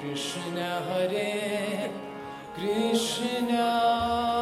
Krishna Hare Krishna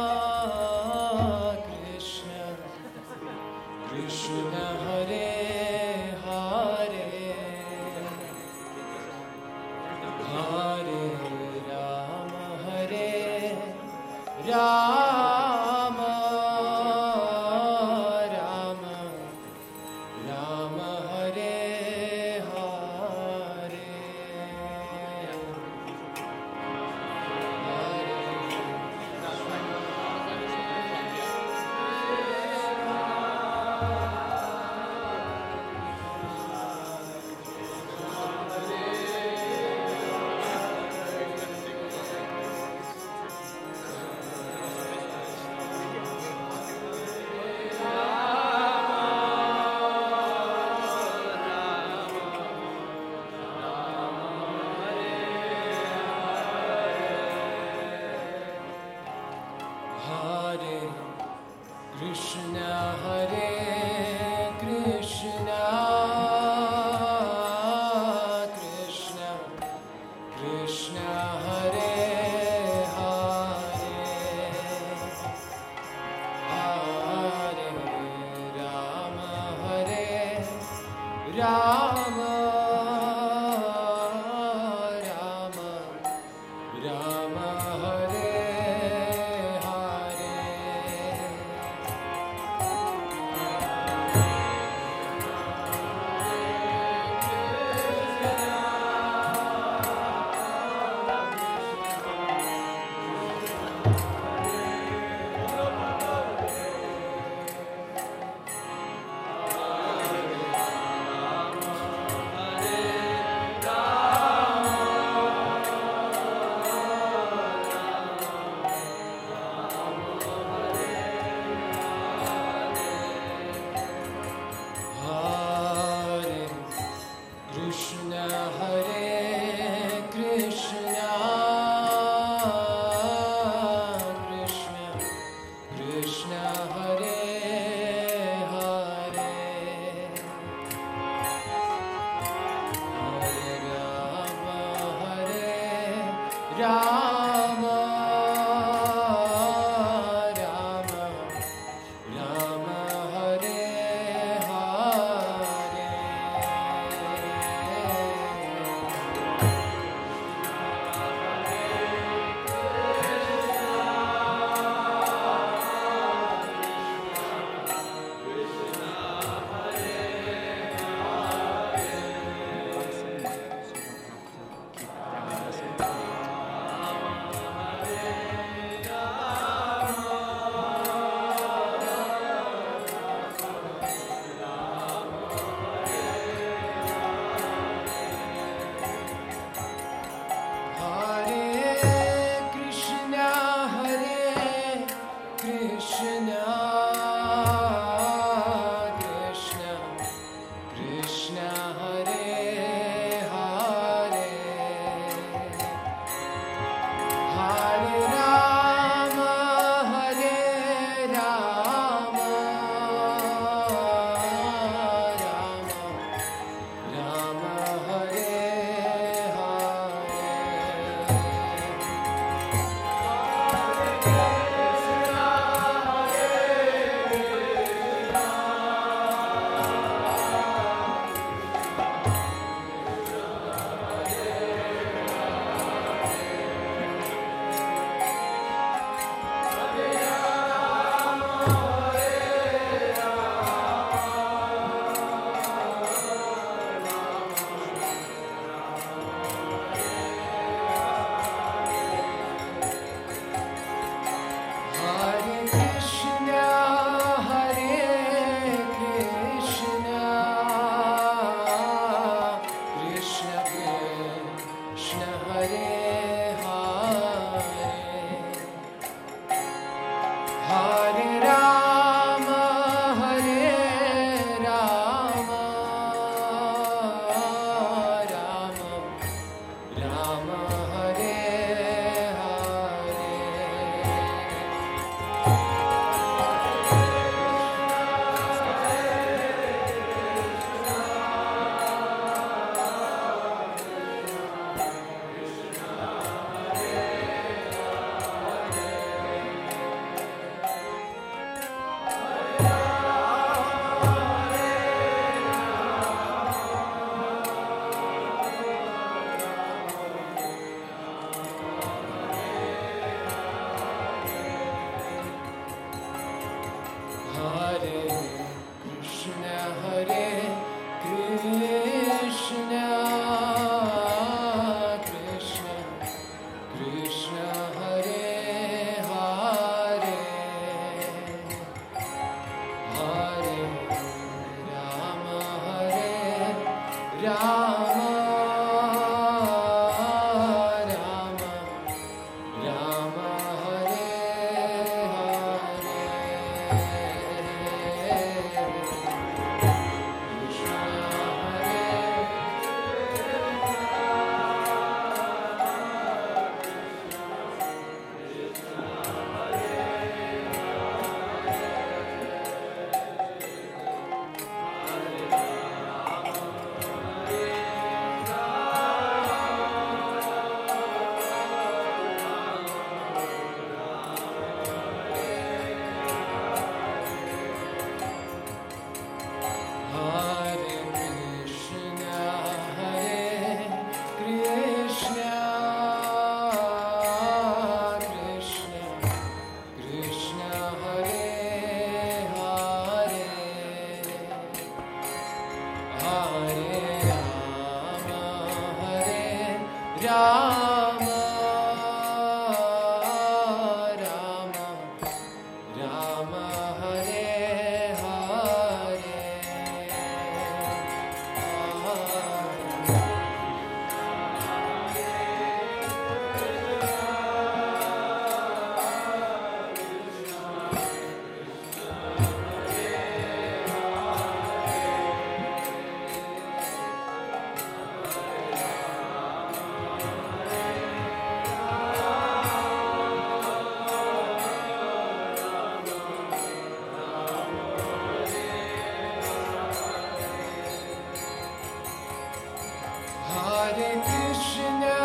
ты причиняешь.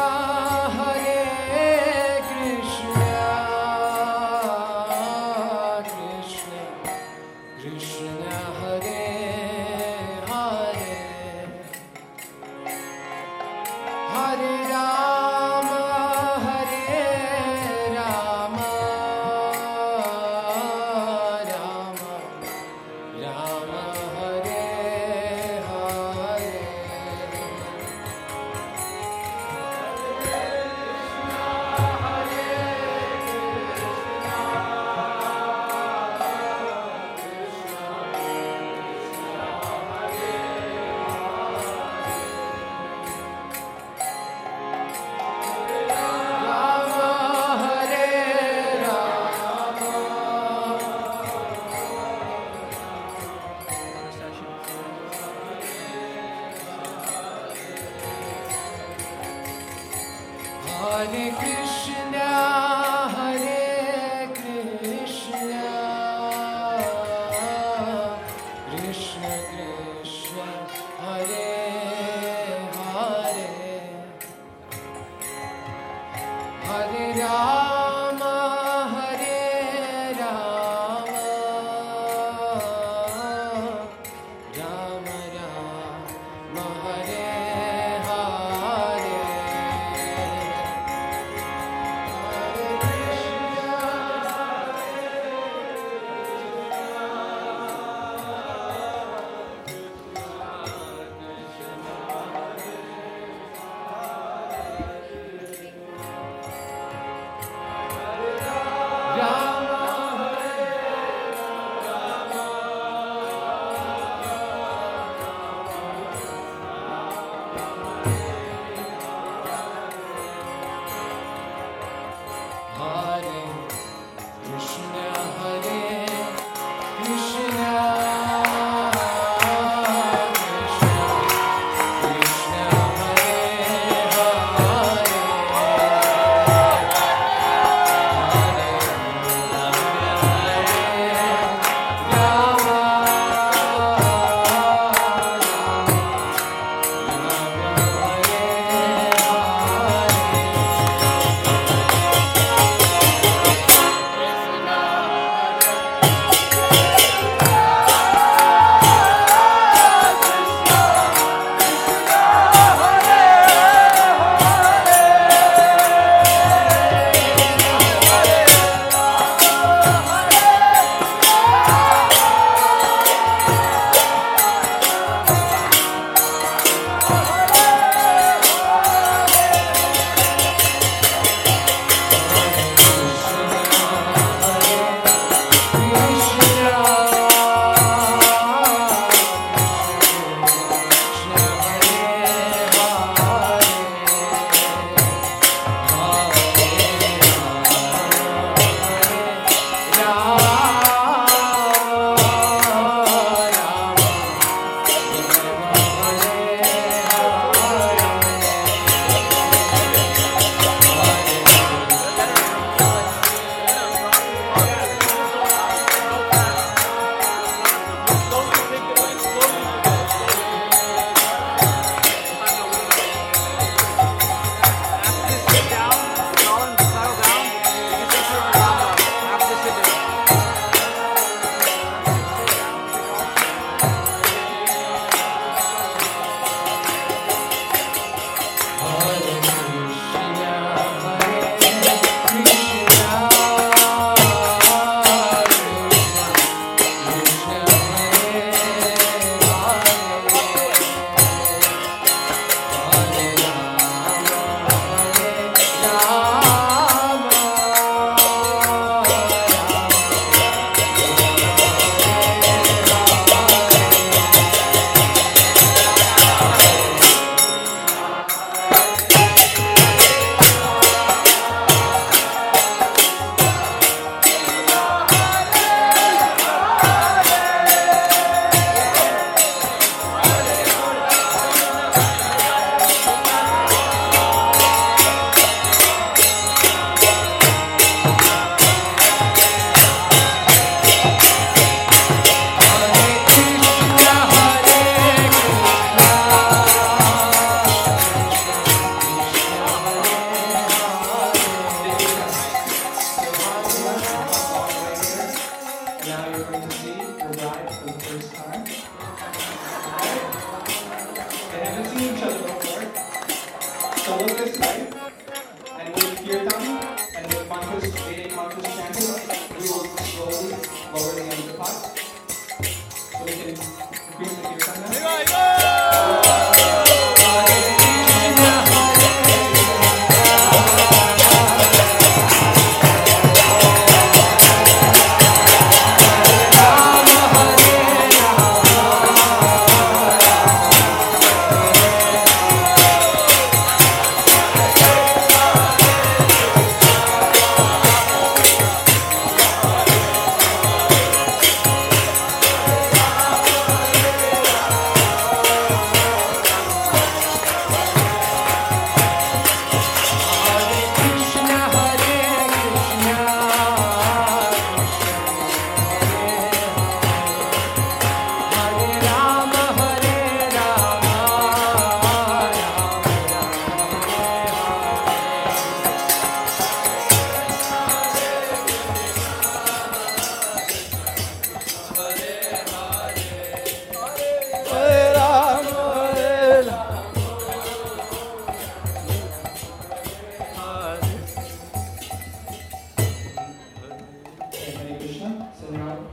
你。